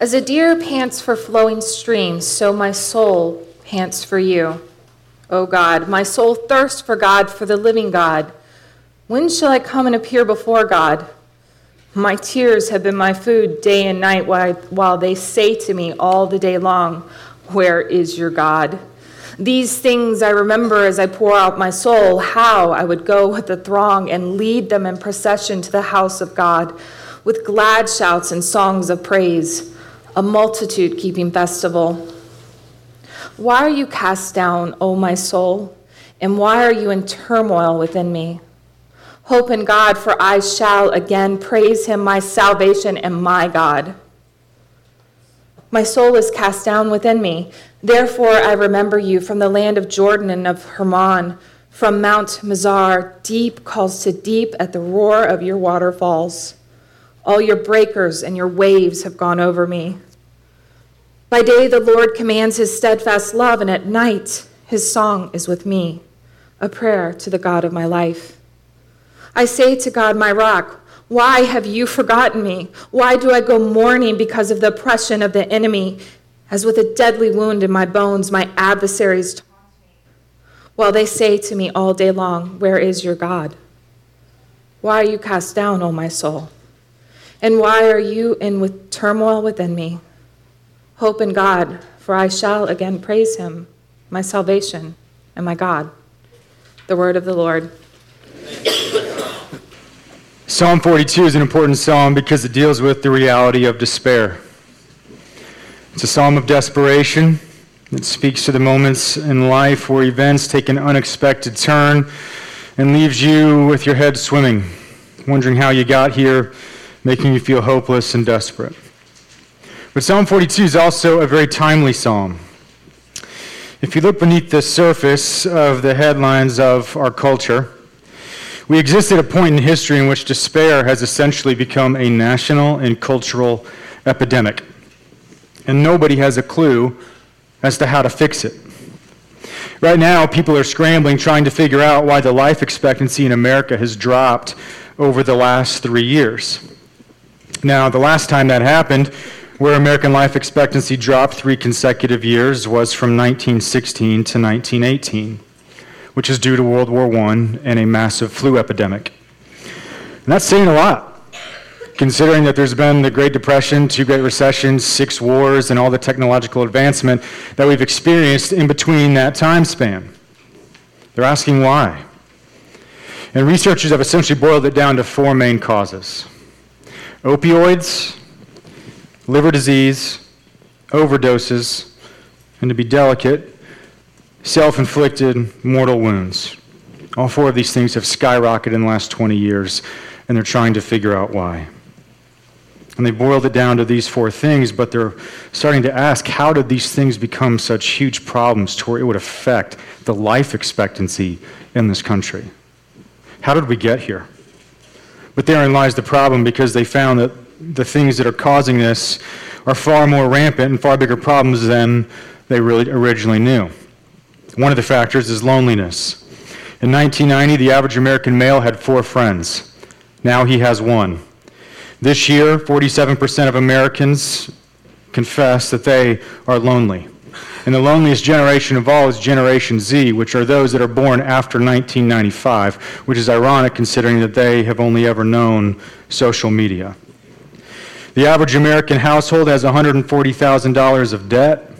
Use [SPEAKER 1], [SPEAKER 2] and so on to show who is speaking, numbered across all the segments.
[SPEAKER 1] As a deer pants for flowing streams, so my soul pants for you. O God, my soul thirsts for God, for the living God. When shall I come and appear before God? My tears have been my food day and night while they say to me all the day long, Where is your God? These things I remember as I pour out my soul, how I would go with the throng and lead them in procession to the house of God with glad shouts and songs of praise, a multitude keeping festival. Why are you cast down, O my soul? And why are you in turmoil within me? Hope in God, for I shall again praise him, my salvation and my God. My soul is cast down within me. Therefore, I remember you from the land of Jordan and of Hermon, from Mount Mizar. Deep calls to deep at the roar of your waterfalls. All your breakers and your waves have gone over me. By day, the Lord commands his steadfast love, and at night, his song is with me, a prayer to the God of my life. I say to God, my rock, why have you forgotten me? Why do I go mourning because of the oppression of the enemy? As with a deadly wound in my bones, my adversaries taunt me. While they say to me all day long, Where is your God? Why are you cast down, O my soul? And why are you in with turmoil within me? Hope in God, for I shall again praise him, my salvation and my God. The word of the Lord.
[SPEAKER 2] Psalm 42 is an important psalm because it deals with the reality of despair. It's a psalm of desperation. It speaks to the moments in life where events take an unexpected turn and leaves you with your head swimming, wondering how you got here, making you feel hopeless and desperate. But Psalm 42 is also a very timely psalm. If you look beneath the surface of the headlines of our culture, we exist at a point in history in which despair has essentially become a national and cultural epidemic. And nobody has a clue as to how to fix it. Right now, people are scrambling trying to figure out why the life expectancy in America has dropped over the last three years. Now, the last time that happened, where American life expectancy dropped three consecutive years, was from 1916 to 1918 which is due to World War I and a massive flu epidemic. And that's saying a lot, considering that there's been the Great Depression, two Great Recessions, six wars, and all the technological advancement that we've experienced in between that time span. They're asking why. And researchers have essentially boiled it down to four main causes opioids, liver disease, overdoses, and to be delicate, self inflicted mortal wounds. All four of these things have skyrocketed in the last 20 years, and they're trying to figure out why. And they boiled it down to these four things, but they're starting to ask how did these things become such huge problems to where it would affect the life expectancy in this country? How did we get here? But therein lies the problem because they found that the things that are causing this are far more rampant and far bigger problems than they really originally knew. One of the factors is loneliness. In 1990, the average American male had four friends. Now he has one. This year, 47% of Americans confess that they are lonely. And the loneliest generation of all is Generation Z, which are those that are born after 1995, which is ironic considering that they have only ever known social media. The average American household has $140,000 of debt.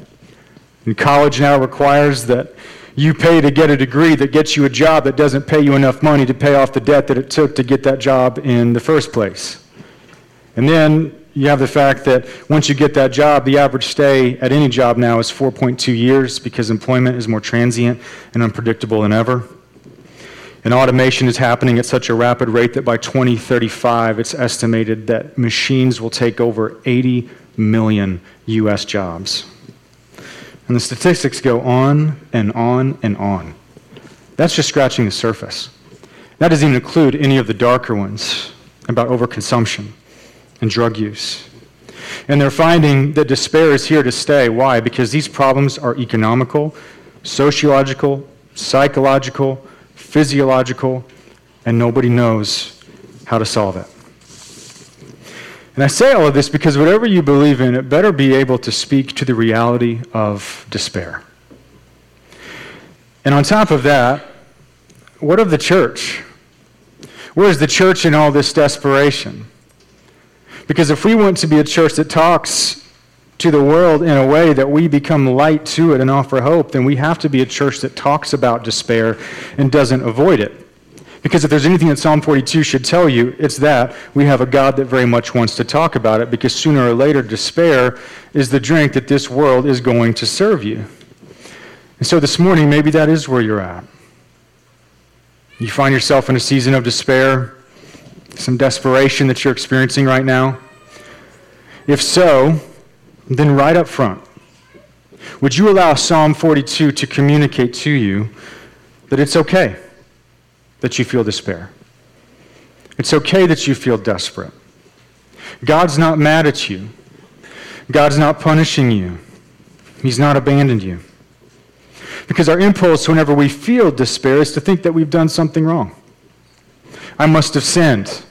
[SPEAKER 2] And college now requires that you pay to get a degree that gets you a job that doesn't pay you enough money to pay off the debt that it took to get that job in the first place. And then you have the fact that once you get that job, the average stay at any job now is 4.2 years because employment is more transient and unpredictable than ever. And automation is happening at such a rapid rate that by 2035, it's estimated that machines will take over 80 million US jobs. And the statistics go on and on and on. That's just scratching the surface. That doesn't even include any of the darker ones about overconsumption and drug use. And they're finding that despair is here to stay. Why? Because these problems are economical, sociological, psychological, physiological, and nobody knows how to solve it. And I say all of this because whatever you believe in, it better be able to speak to the reality of despair. And on top of that, what of the church? Where is the church in all this desperation? Because if we want to be a church that talks to the world in a way that we become light to it and offer hope, then we have to be a church that talks about despair and doesn't avoid it. Because if there's anything that Psalm 42 should tell you, it's that we have a God that very much wants to talk about it because sooner or later, despair is the drink that this world is going to serve you. And so this morning, maybe that is where you're at. You find yourself in a season of despair, some desperation that you're experiencing right now. If so, then right up front, would you allow Psalm 42 to communicate to you that it's okay that you feel despair? It's okay that you feel desperate. God's not mad at you. God's not punishing you. He's not abandoned you. Because our impulse, whenever we feel despair, is to think that we've done something wrong. I must have sinned.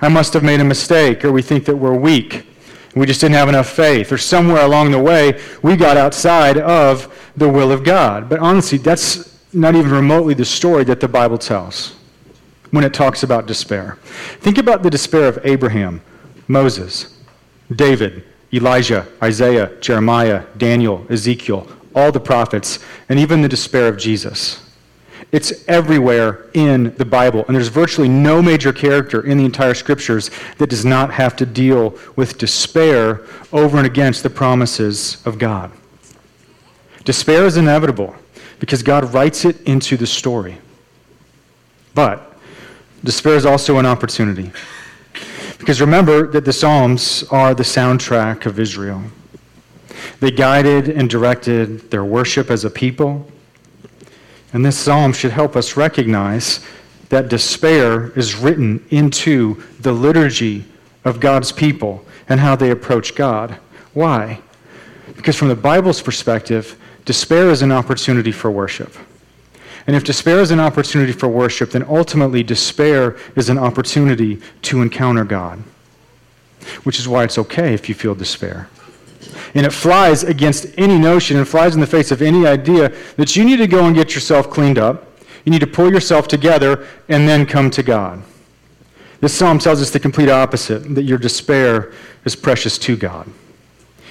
[SPEAKER 2] I must have made a mistake. Or we think that we're weak. We just didn't have enough faith. Or somewhere along the way, we got outside of the will of God. But honestly, that's not even remotely the story that the Bible tells when it talks about despair. Think about the despair of Abraham, Moses, David, Elijah, Isaiah, Jeremiah, Daniel, Ezekiel, all the prophets, and even the despair of Jesus. It's everywhere in the Bible, and there's virtually no major character in the entire scriptures that does not have to deal with despair over and against the promises of God. Despair is inevitable because God writes it into the story. But despair is also an opportunity. Because remember that the Psalms are the soundtrack of Israel. They guided and directed their worship as a people. And this psalm should help us recognize that despair is written into the liturgy of God's people and how they approach God. Why? Because from the Bible's perspective, despair is an opportunity for worship. And if despair is an opportunity for worship, then ultimately despair is an opportunity to encounter God, which is why it's okay if you feel despair. And it flies against any notion and flies in the face of any idea that you need to go and get yourself cleaned up. You need to pull yourself together and then come to God. This psalm tells us the complete opposite that your despair is precious to God.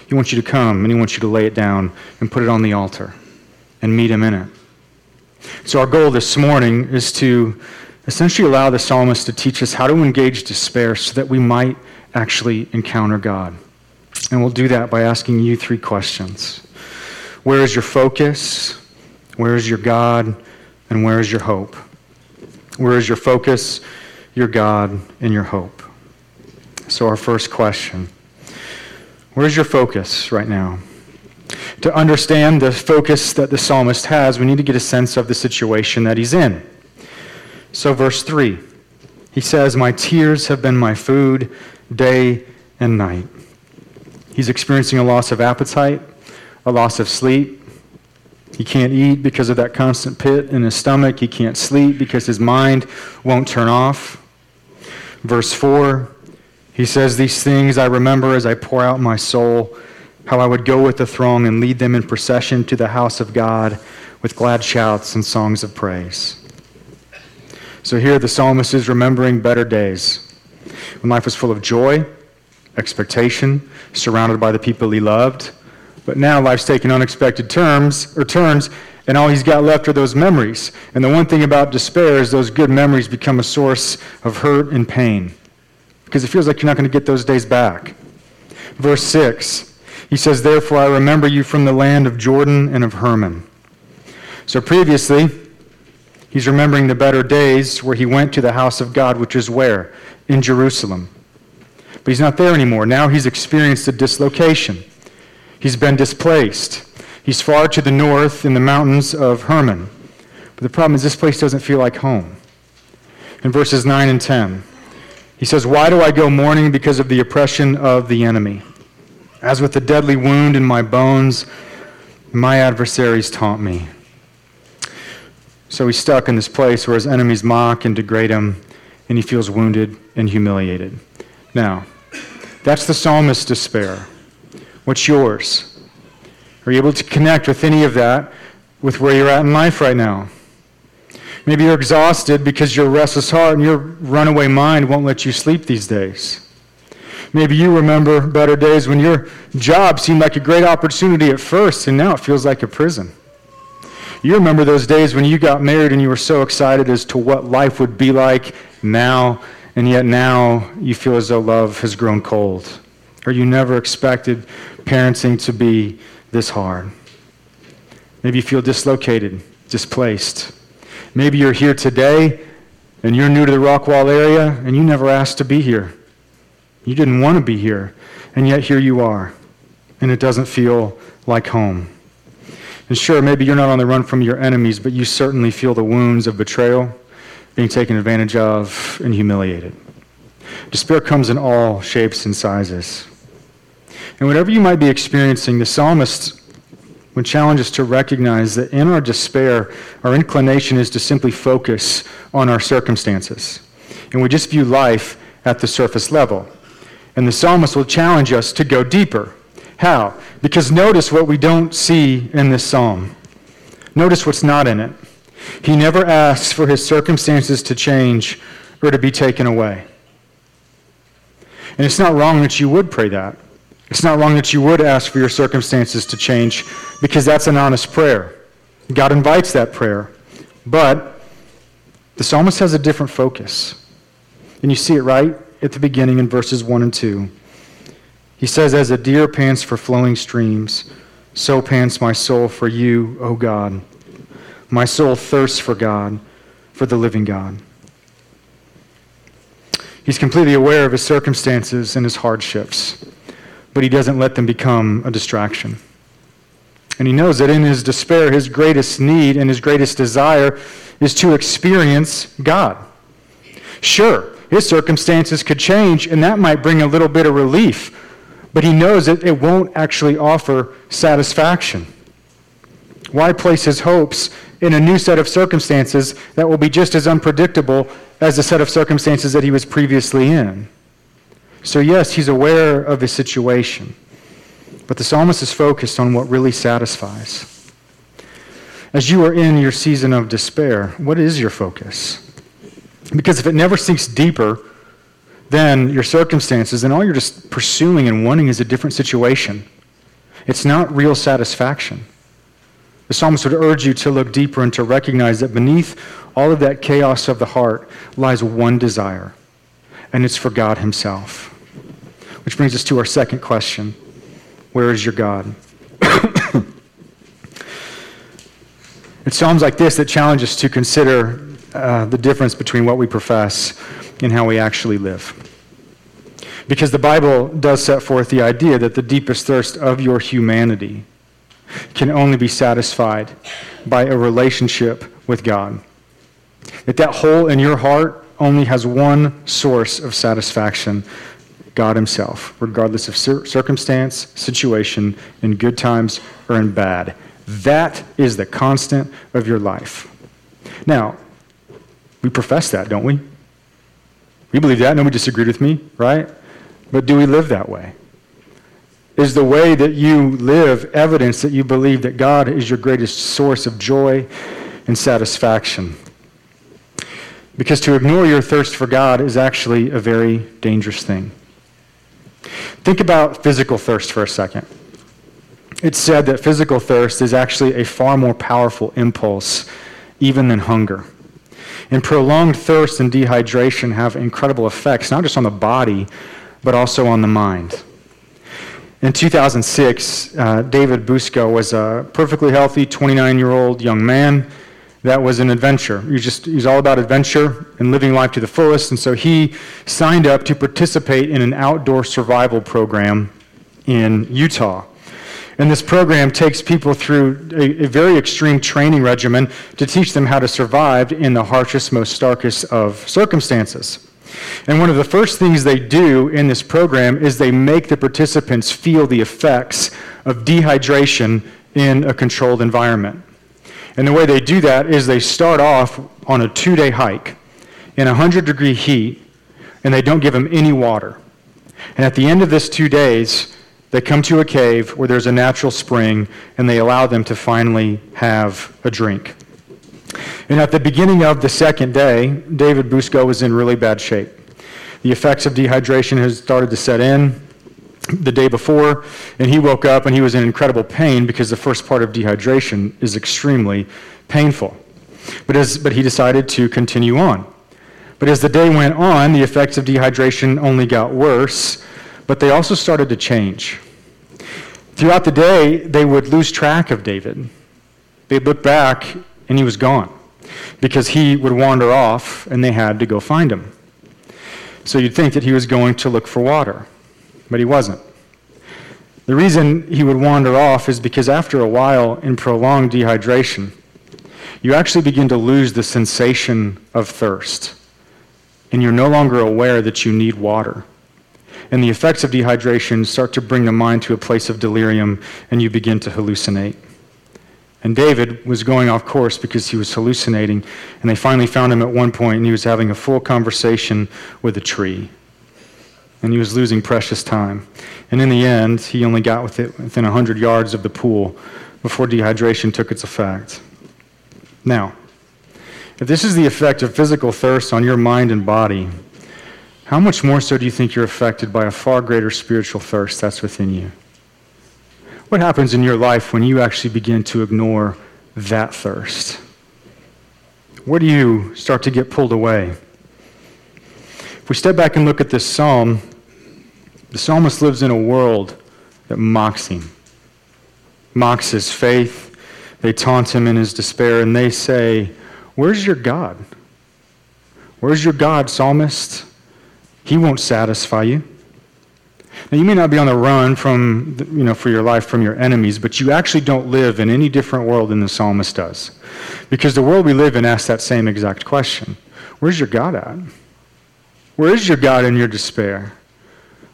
[SPEAKER 2] He wants you to come and He wants you to lay it down and put it on the altar and meet Him in it. So, our goal this morning is to essentially allow the psalmist to teach us how to engage despair so that we might actually encounter God. And we'll do that by asking you three questions Where is your focus? Where is your God? And where is your hope? Where is your focus, your God, and your hope? So, our first question Where's your focus right now? To understand the focus that the psalmist has, we need to get a sense of the situation that he's in. So, verse 3, he says, My tears have been my food day and night. He's experiencing a loss of appetite, a loss of sleep. He can't eat because of that constant pit in his stomach. He can't sleep because his mind won't turn off. Verse 4, he says, These things I remember as I pour out my soul, how I would go with the throng and lead them in procession to the house of God with glad shouts and songs of praise. So here the psalmist is remembering better days when life was full of joy expectation, surrounded by the people he loved. But now life's taken unexpected terms or turns, and all he's got left are those memories. And the one thing about despair is those good memories become a source of hurt and pain because it feels like you're not going to get those days back. Verse 6, he says, Therefore I remember you from the land of Jordan and of Hermon. So previously, he's remembering the better days where he went to the house of God, which is where? In Jerusalem. But he's not there anymore. Now he's experienced a dislocation. He's been displaced. He's far to the north in the mountains of Hermon. But the problem is, this place doesn't feel like home. In verses 9 and 10, he says, Why do I go mourning because of the oppression of the enemy? As with a deadly wound in my bones, my adversaries taunt me. So he's stuck in this place where his enemies mock and degrade him, and he feels wounded and humiliated. Now, That's the psalmist's despair. What's yours? Are you able to connect with any of that with where you're at in life right now? Maybe you're exhausted because your restless heart and your runaway mind won't let you sleep these days. Maybe you remember better days when your job seemed like a great opportunity at first and now it feels like a prison. You remember those days when you got married and you were so excited as to what life would be like now, and yet now you feel as though love has grown cold. Or you never expected parenting to be this hard. Maybe you feel dislocated, displaced. Maybe you're here today and you're new to the Rockwall area and you never asked to be here. You didn't want to be here, and yet here you are. And it doesn't feel like home. And sure, maybe you're not on the run from your enemies, but you certainly feel the wounds of betrayal, being taken advantage of, and humiliated. Despair comes in all shapes and sizes. And whatever you might be experiencing, the psalmist would challenge us to recognize that in our despair, our inclination is to simply focus on our circumstances. And we just view life at the surface level. And the psalmist will challenge us to go deeper how? Because notice what we don't see in this psalm. Notice what's not in it. He never asks for his circumstances to change or to be taken away. And it's not wrong that you would pray that. It's not wrong that you would ask for your circumstances to change because that's an honest prayer. God invites that prayer. But the psalmist has a different focus. And you see it right at the beginning in verses 1 and 2. He says, As a deer pants for flowing streams, so pants my soul for you, O God. My soul thirsts for God, for the living God. He's completely aware of his circumstances and his hardships, but he doesn't let them become a distraction. And he knows that in his despair, his greatest need and his greatest desire is to experience God. Sure, his circumstances could change, and that might bring a little bit of relief but he knows that it won't actually offer satisfaction. Why place his hopes in a new set of circumstances that will be just as unpredictable as the set of circumstances that he was previously in? So, yes, he's aware of his situation, but the psalmist is focused on what really satisfies. As you are in your season of despair, what is your focus? Because if it never sinks deeper, than your circumstances, then all you're just pursuing and wanting is a different situation. It's not real satisfaction. The psalmist would urge you to look deeper and to recognize that beneath all of that chaos of the heart lies one desire, and it's for God Himself. Which brings us to our second question Where is your God? it's Psalms like this that challenge us to consider uh, the difference between what we profess and how we actually live. Because the Bible does set forth the idea that the deepest thirst of your humanity can only be satisfied by a relationship with God. That that hole in your heart only has one source of satisfaction God Himself, regardless of circumstance, situation, in good times or in bad. That is the constant of your life. Now, we profess that, don't we? We believe that. Nobody disagreed with me, right? But do we live that way? Is the way that you live evidence that you believe that God is your greatest source of joy and satisfaction? Because to ignore your thirst for God is actually a very dangerous thing. Think about physical thirst for a second. It's said that physical thirst is actually a far more powerful impulse even than hunger. And prolonged thirst and dehydration have incredible effects, not just on the body, but also on the mind. In 2006, uh, David Buschow was a perfectly healthy 29 year old young man that was an adventure. He was just he was all about adventure and living life to the fullest, and so he signed up to participate in an outdoor survival program in Utah. And this program takes people through a, a, very extreme training regimen to teach them how to survive in the harshest, most starkest of circumstances. And one of the first things they do in this program is they make the participants feel the effects of dehydration in a controlled environment. And the way they do that is they start off on a two day hike in 100 degree heat, and they don't give them any water. And at the end of this two days, they come to a cave where there's a natural spring, and they allow them to finally have a drink. And at the beginning of the second day, David Buschow was in really bad shape. The effects of dehydration had started to set in the day before, and he woke up and he was in incredible pain because the first part of dehydration is extremely painful. But, as, but he decided to continue on. But as the day went on, the effects of dehydration only got worse, but they also started to change. Throughout the day, they would lose track of David. They'd look back, and he was gone because he would wander off, and they had to go find him. So you'd think that he was going to look for water, but he wasn't. The reason he would wander off is because after a while in prolonged dehydration, you actually begin to lose the sensation of thirst and you're no longer aware that you need water. And the effects of dehydration start to bring the mind to a place of delirium, and you begin to hallucinate. And David was going off course because he was hallucinating, and they finally found him at one point, and he was having a full conversation with a tree. And he was losing precious time. And in the end, he only got with it within 100 yards of the pool before dehydration took its effect. Now, if this is the effect of physical thirst on your mind and body, how much more so do you think you're affected by a far greater spiritual thirst that's within you? What happens in your life when you actually begin to ignore that thirst? Where do you start to get pulled away? If we step back and look at this psalm, the psalmist lives in a world that mocks him, mocks his faith. They taunt him in his despair, and they say, Where's your God? Where's your God, psalmist? He won't satisfy you. Now, you may not be on the run from, you know, for your life from your enemies, but you actually don't live in any different world than the psalmist does. Because the world we live in asks that same exact question Where's your God at? Where is your God in your despair?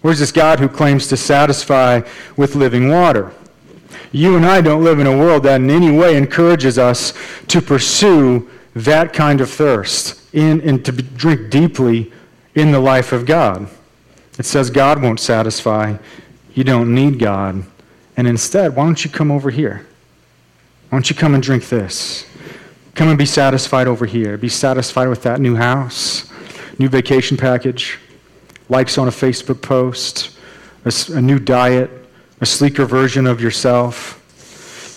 [SPEAKER 2] Where's this God who claims to satisfy with living water? You and I don't live in a world that in any way encourages us to pursue that kind of thirst in and to drink deeply in the life of God. It says God won't satisfy. You don't need God. And instead, why don't you come over here? Why don't you come and drink this? Come and be satisfied over here. Be satisfied with that new house, new vacation package, likes on a Facebook post, a, a new diet, a sleeker version of yourself.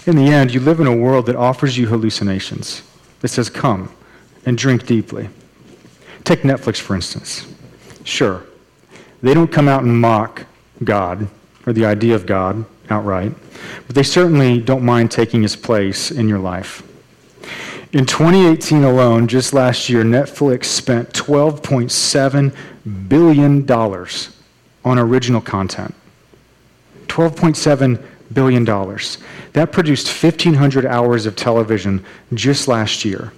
[SPEAKER 2] In the end, you live in a world that offers you hallucinations that says, Come and drink deeply. Take Netflix, for instance. Sure, they don't come out and mock God or the idea of God outright, but they certainly don't mind taking his place in your life. In 2018 alone, just last year, Netflix spent $12.7 billion on original content. $12.7 billion. That produced 1,500 hours of television just last year,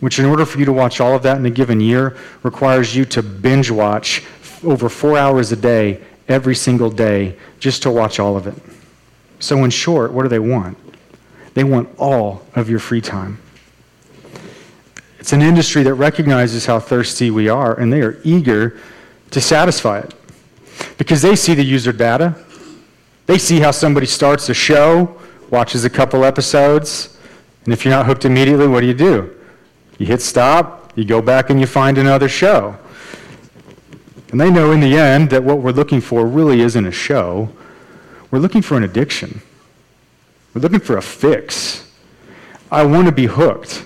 [SPEAKER 2] which, in order for you to watch all of that in a given year, requires you to binge watch over four hours a day, every single day, just to watch all of it. So, in short, what do they want? They want all of your free time. It's an industry that recognizes how thirsty we are, and they are eager to satisfy it because they see the user data, they see how somebody starts a show, watches a couple episodes, and if you're not hooked immediately, what do you do? You hit stop, you go back and you find another show. And they know in the end that what we're looking for really isn't a show. We're looking for an addiction. We're looking for a fix. I want to be hooked.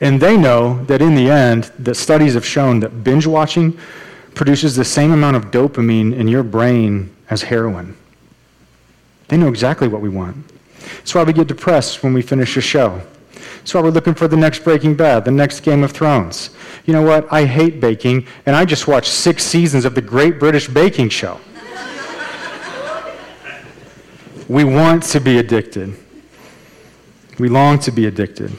[SPEAKER 2] And they know that in the end, that studies have shown that binge watching produces the same amount of dopamine in your brain as heroin. They know exactly what we want. That's why we get depressed when we finish a show. That's why we're looking for the next Breaking Bad, the next Game of Thrones. You know what? I hate baking, and I just watched six seasons of the Great British Baking Show. we want to be addicted. We long to be addicted.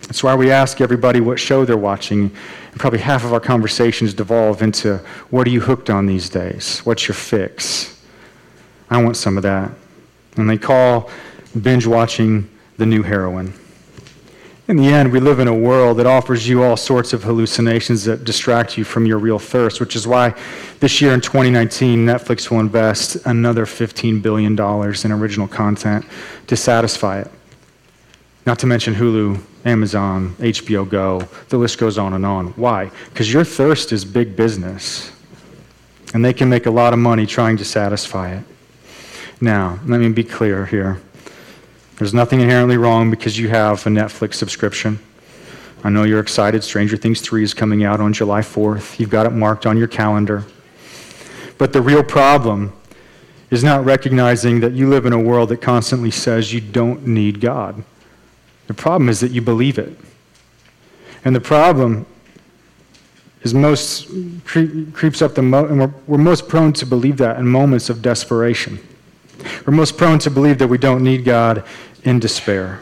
[SPEAKER 2] That's why we ask everybody what show they're watching. And probably half of our conversations devolve into what are you hooked on these days? What's your fix? I want some of that. And they call binge watching the new heroin. In the end, we live in a world that offers you all sorts of hallucinations that distract you from your real thirst, which is why this year in 2019, Netflix will invest another $15 billion in original content to satisfy it. Not to mention Hulu, Amazon, HBO Go, the list goes on and on. Why? Because your thirst is big business, and they can make a lot of money trying to satisfy it. Now, let me be clear here. There's nothing inherently wrong because you have a Netflix subscription. I know you're excited. Stranger Things 3 is coming out on July 4th. You've got it marked on your calendar. But the real problem is not recognizing that you live in a world that constantly says you don't need God. The problem is that you believe it. And the problem is most creeps up the mo- and we're, we're most prone to believe that in moments of desperation. We're most prone to believe that we don't need God in despair.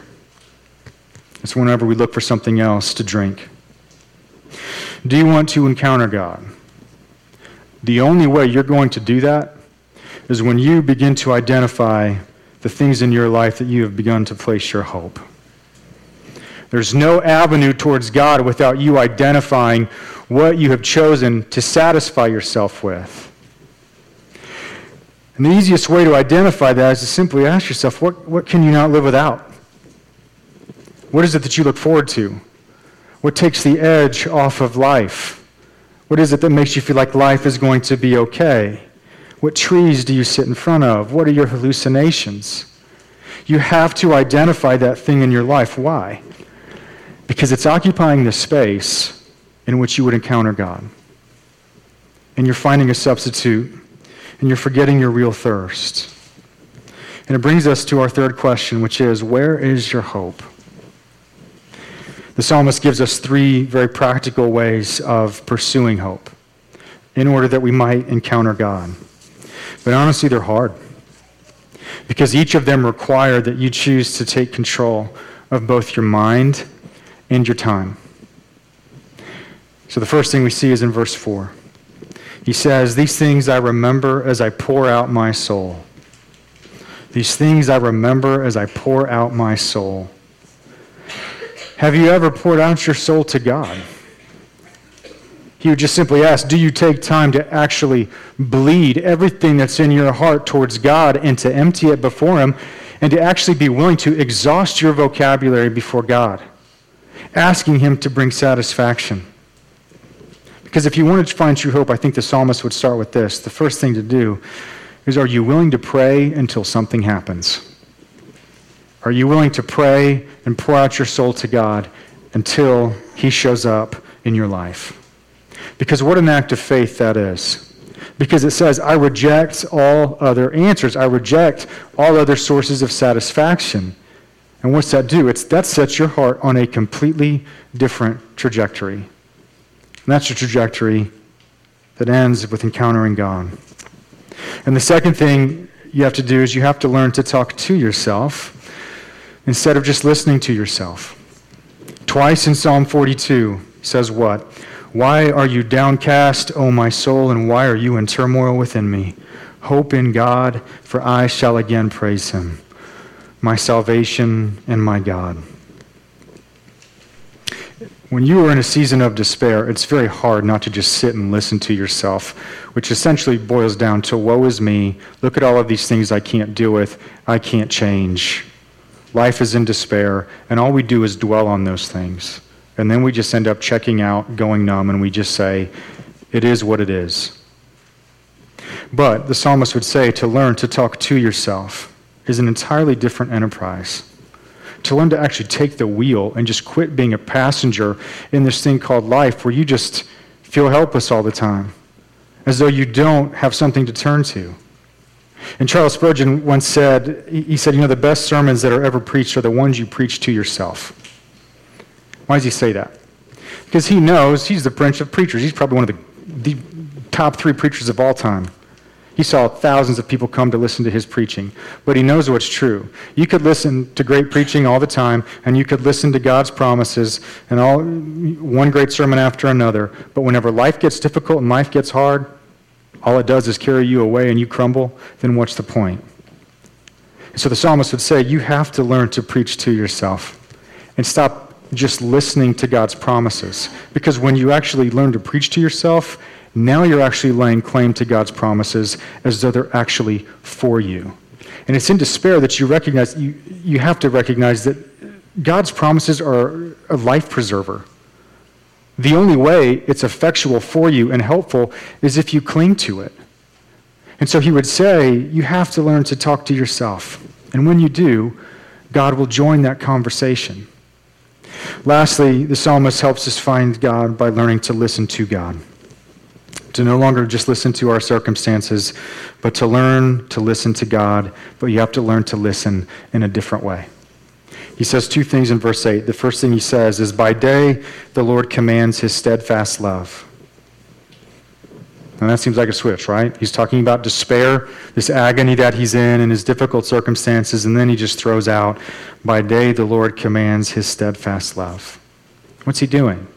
[SPEAKER 2] It's whenever we look for something else to drink. Do you want to encounter God? The only way you're going to do that is when you begin to identify the things in your life that you have begun to place your hope. There's no avenue towards God without you identifying what you have chosen to satisfy yourself with. And the easiest way to identify that is to simply ask yourself, what, what can you not live without? What is it that you look forward to? What takes the edge off of life? What is it that makes you feel like life is going to be okay? What trees do you sit in front of? What are your hallucinations? You have to identify that thing in your life. Why? Because it's occupying the space in which you would encounter God. And you're finding a substitute and you're forgetting your real thirst. And it brings us to our third question, which is where is your hope? The psalmist gives us three very practical ways of pursuing hope in order that we might encounter God. But honestly, they're hard because each of them require that you choose to take control of both your mind and your time. So the first thing we see is in verse 4. He says, These things I remember as I pour out my soul. These things I remember as I pour out my soul. Have you ever poured out your soul to God? He would just simply ask, Do you take time to actually bleed everything that's in your heart towards God and to empty it before Him and to actually be willing to exhaust your vocabulary before God, asking Him to bring satisfaction? Because if you wanted to find true hope, I think the psalmist would start with this. The first thing to do is are you willing to pray until something happens? Are you willing to pray and pour out your soul to God until He shows up in your life? Because what an act of faith that is. Because it says, I reject all other answers, I reject all other sources of satisfaction. And what's that do? It's, that sets your heart on a completely different trajectory. That's a trajectory that ends with encountering God. And the second thing you have to do is you have to learn to talk to yourself instead of just listening to yourself. Twice in Psalm 42 says what? Why are you downcast, O my soul, and why are you in turmoil within me? Hope in God, for I shall again praise him, my salvation and my God. When you are in a season of despair, it's very hard not to just sit and listen to yourself, which essentially boils down to woe is me. Look at all of these things I can't deal with. I can't change. Life is in despair, and all we do is dwell on those things. And then we just end up checking out, going numb, and we just say, it is what it is. But the psalmist would say to learn to talk to yourself is an entirely different enterprise to learn to actually take the wheel and just quit being a passenger in this thing called life where you just feel helpless all the time, as though you don't have something to turn to. And Charles Spurgeon once said, he said, you know, the best sermons that are ever preached are the ones you preach to yourself. Why does he say that? Because he knows he's the prince of preachers. He's probably one of the, the top three preachers of all time. He saw thousands of people come to listen to his preaching, but he knows what's true. You could listen to great preaching all the time, and you could listen to God's promises and all one great sermon after another, but whenever life gets difficult and life gets hard, all it does is carry you away and you crumble, then what's the point? So the psalmist would say, You have to learn to preach to yourself and stop just listening to God's promises. Because when you actually learn to preach to yourself, now you're actually laying claim to God's promises as though they're actually for you. And it's in despair that you recognize, you, you have to recognize that God's promises are a life preserver. The only way it's effectual for you and helpful is if you cling to it. And so he would say, you have to learn to talk to yourself. And when you do, God will join that conversation. Lastly, the psalmist helps us find God by learning to listen to God. To no longer just listen to our circumstances, but to learn to listen to God, but you have to learn to listen in a different way. He says two things in verse 8. The first thing he says is, By day the Lord commands his steadfast love. And that seems like a switch, right? He's talking about despair, this agony that he's in, and his difficult circumstances, and then he just throws out, By day the Lord commands his steadfast love. What's he doing?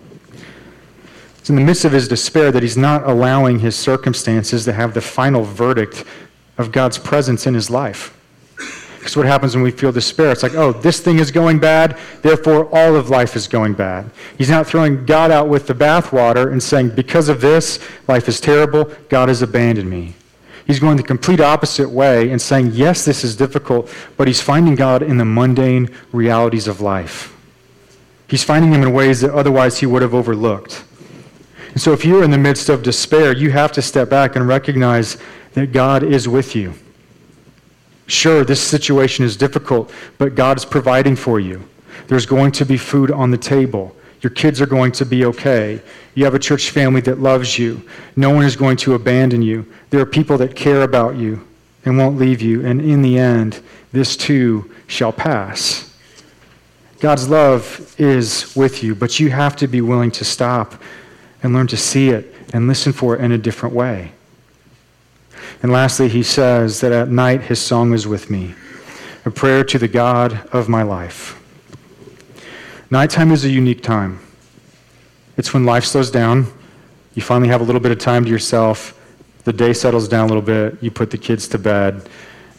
[SPEAKER 2] It's in the midst of his despair that he's not allowing his circumstances to have the final verdict of God's presence in his life. Because what happens when we feel despair? It's like, oh, this thing is going bad, therefore all of life is going bad. He's not throwing God out with the bathwater and saying, because of this, life is terrible, God has abandoned me. He's going the complete opposite way and saying, yes, this is difficult, but he's finding God in the mundane realities of life. He's finding him in ways that otherwise he would have overlooked. And so if you're in the midst of despair, you have to step back and recognize that God is with you. Sure, this situation is difficult, but God is providing for you. There's going to be food on the table. Your kids are going to be okay. You have a church family that loves you. No one is going to abandon you. There are people that care about you and won't leave you. And in the end, this too shall pass. God's love is with you, but you have to be willing to stop and learn to see it and listen for it in a different way. And lastly, he says that at night his song is with me, a prayer to the God of my life. Nighttime is a unique time. It's when life slows down. You finally have a little bit of time to yourself. The day settles down a little bit. You put the kids to bed,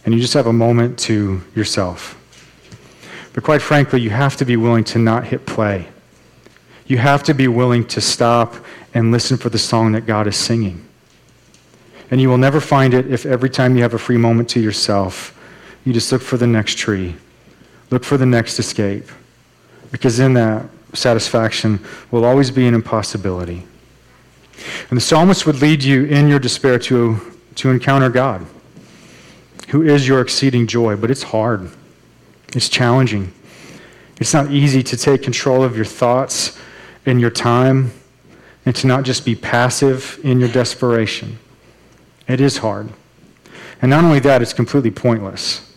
[SPEAKER 2] and you just have a moment to yourself. But quite frankly, you have to be willing to not hit play. You have to be willing to stop and listen for the song that God is singing. And you will never find it if every time you have a free moment to yourself, you just look for the next tree, look for the next escape. Because in that, satisfaction will always be an impossibility. And the psalmist would lead you in your despair to, to encounter God, who is your exceeding joy. But it's hard, it's challenging. It's not easy to take control of your thoughts and your time and to not just be passive in your desperation. It is hard. And not only that, it's completely pointless.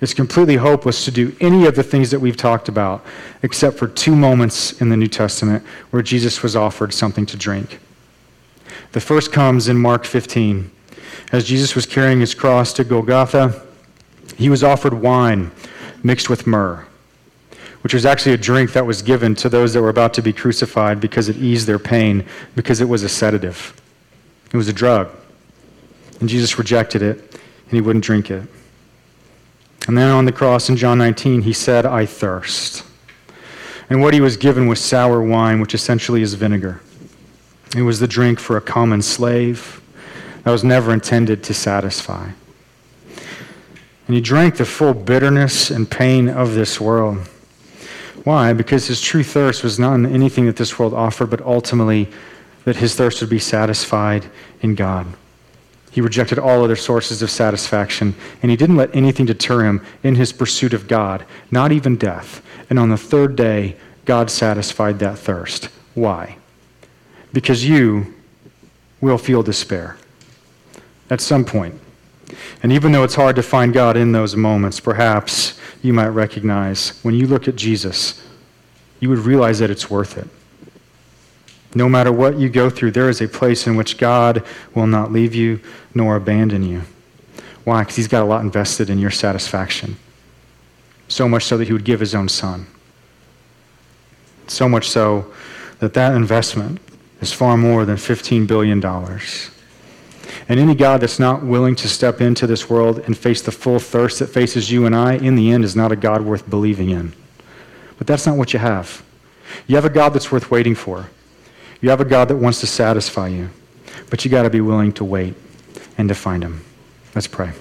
[SPEAKER 2] It's completely hopeless to do any of the things that we've talked about, except for two moments in the New Testament where Jesus was offered something to drink. The first comes in Mark 15. As Jesus was carrying his cross to Golgotha, he was offered wine mixed with myrrh, which was actually a drink that was given to those that were about to be crucified because it eased their pain, because it was a sedative. It was a drug. And Jesus rejected it, and he wouldn't drink it. And then on the cross in John 19, he said, I thirst. And what he was given was sour wine, which essentially is vinegar. It was the drink for a common slave that was never intended to satisfy. And he drank the full bitterness and pain of this world. Why? Because his true thirst was not in anything that this world offered, but ultimately that his thirst would be satisfied in God. He rejected all other sources of satisfaction, and he didn't let anything deter him in his pursuit of God, not even death. And on the third day, God satisfied that thirst. Why? Because you will feel despair at some point. And even though it's hard to find God in those moments, perhaps you might recognize when you look at Jesus, you would realize that it's worth it. No matter what you go through, there is a place in which God will not leave you nor abandon you. Why? Because He's got a lot invested in your satisfaction. So much so that He would give His own Son. So much so that that investment is far more than $15 billion. And any God that's not willing to step into this world and face the full thirst that faces you and I, in the end, is not a God worth believing in. But that's not what you have. You have a God that's worth waiting for. You have a God that wants to satisfy you. But you got to be willing to wait and to find him. Let's pray.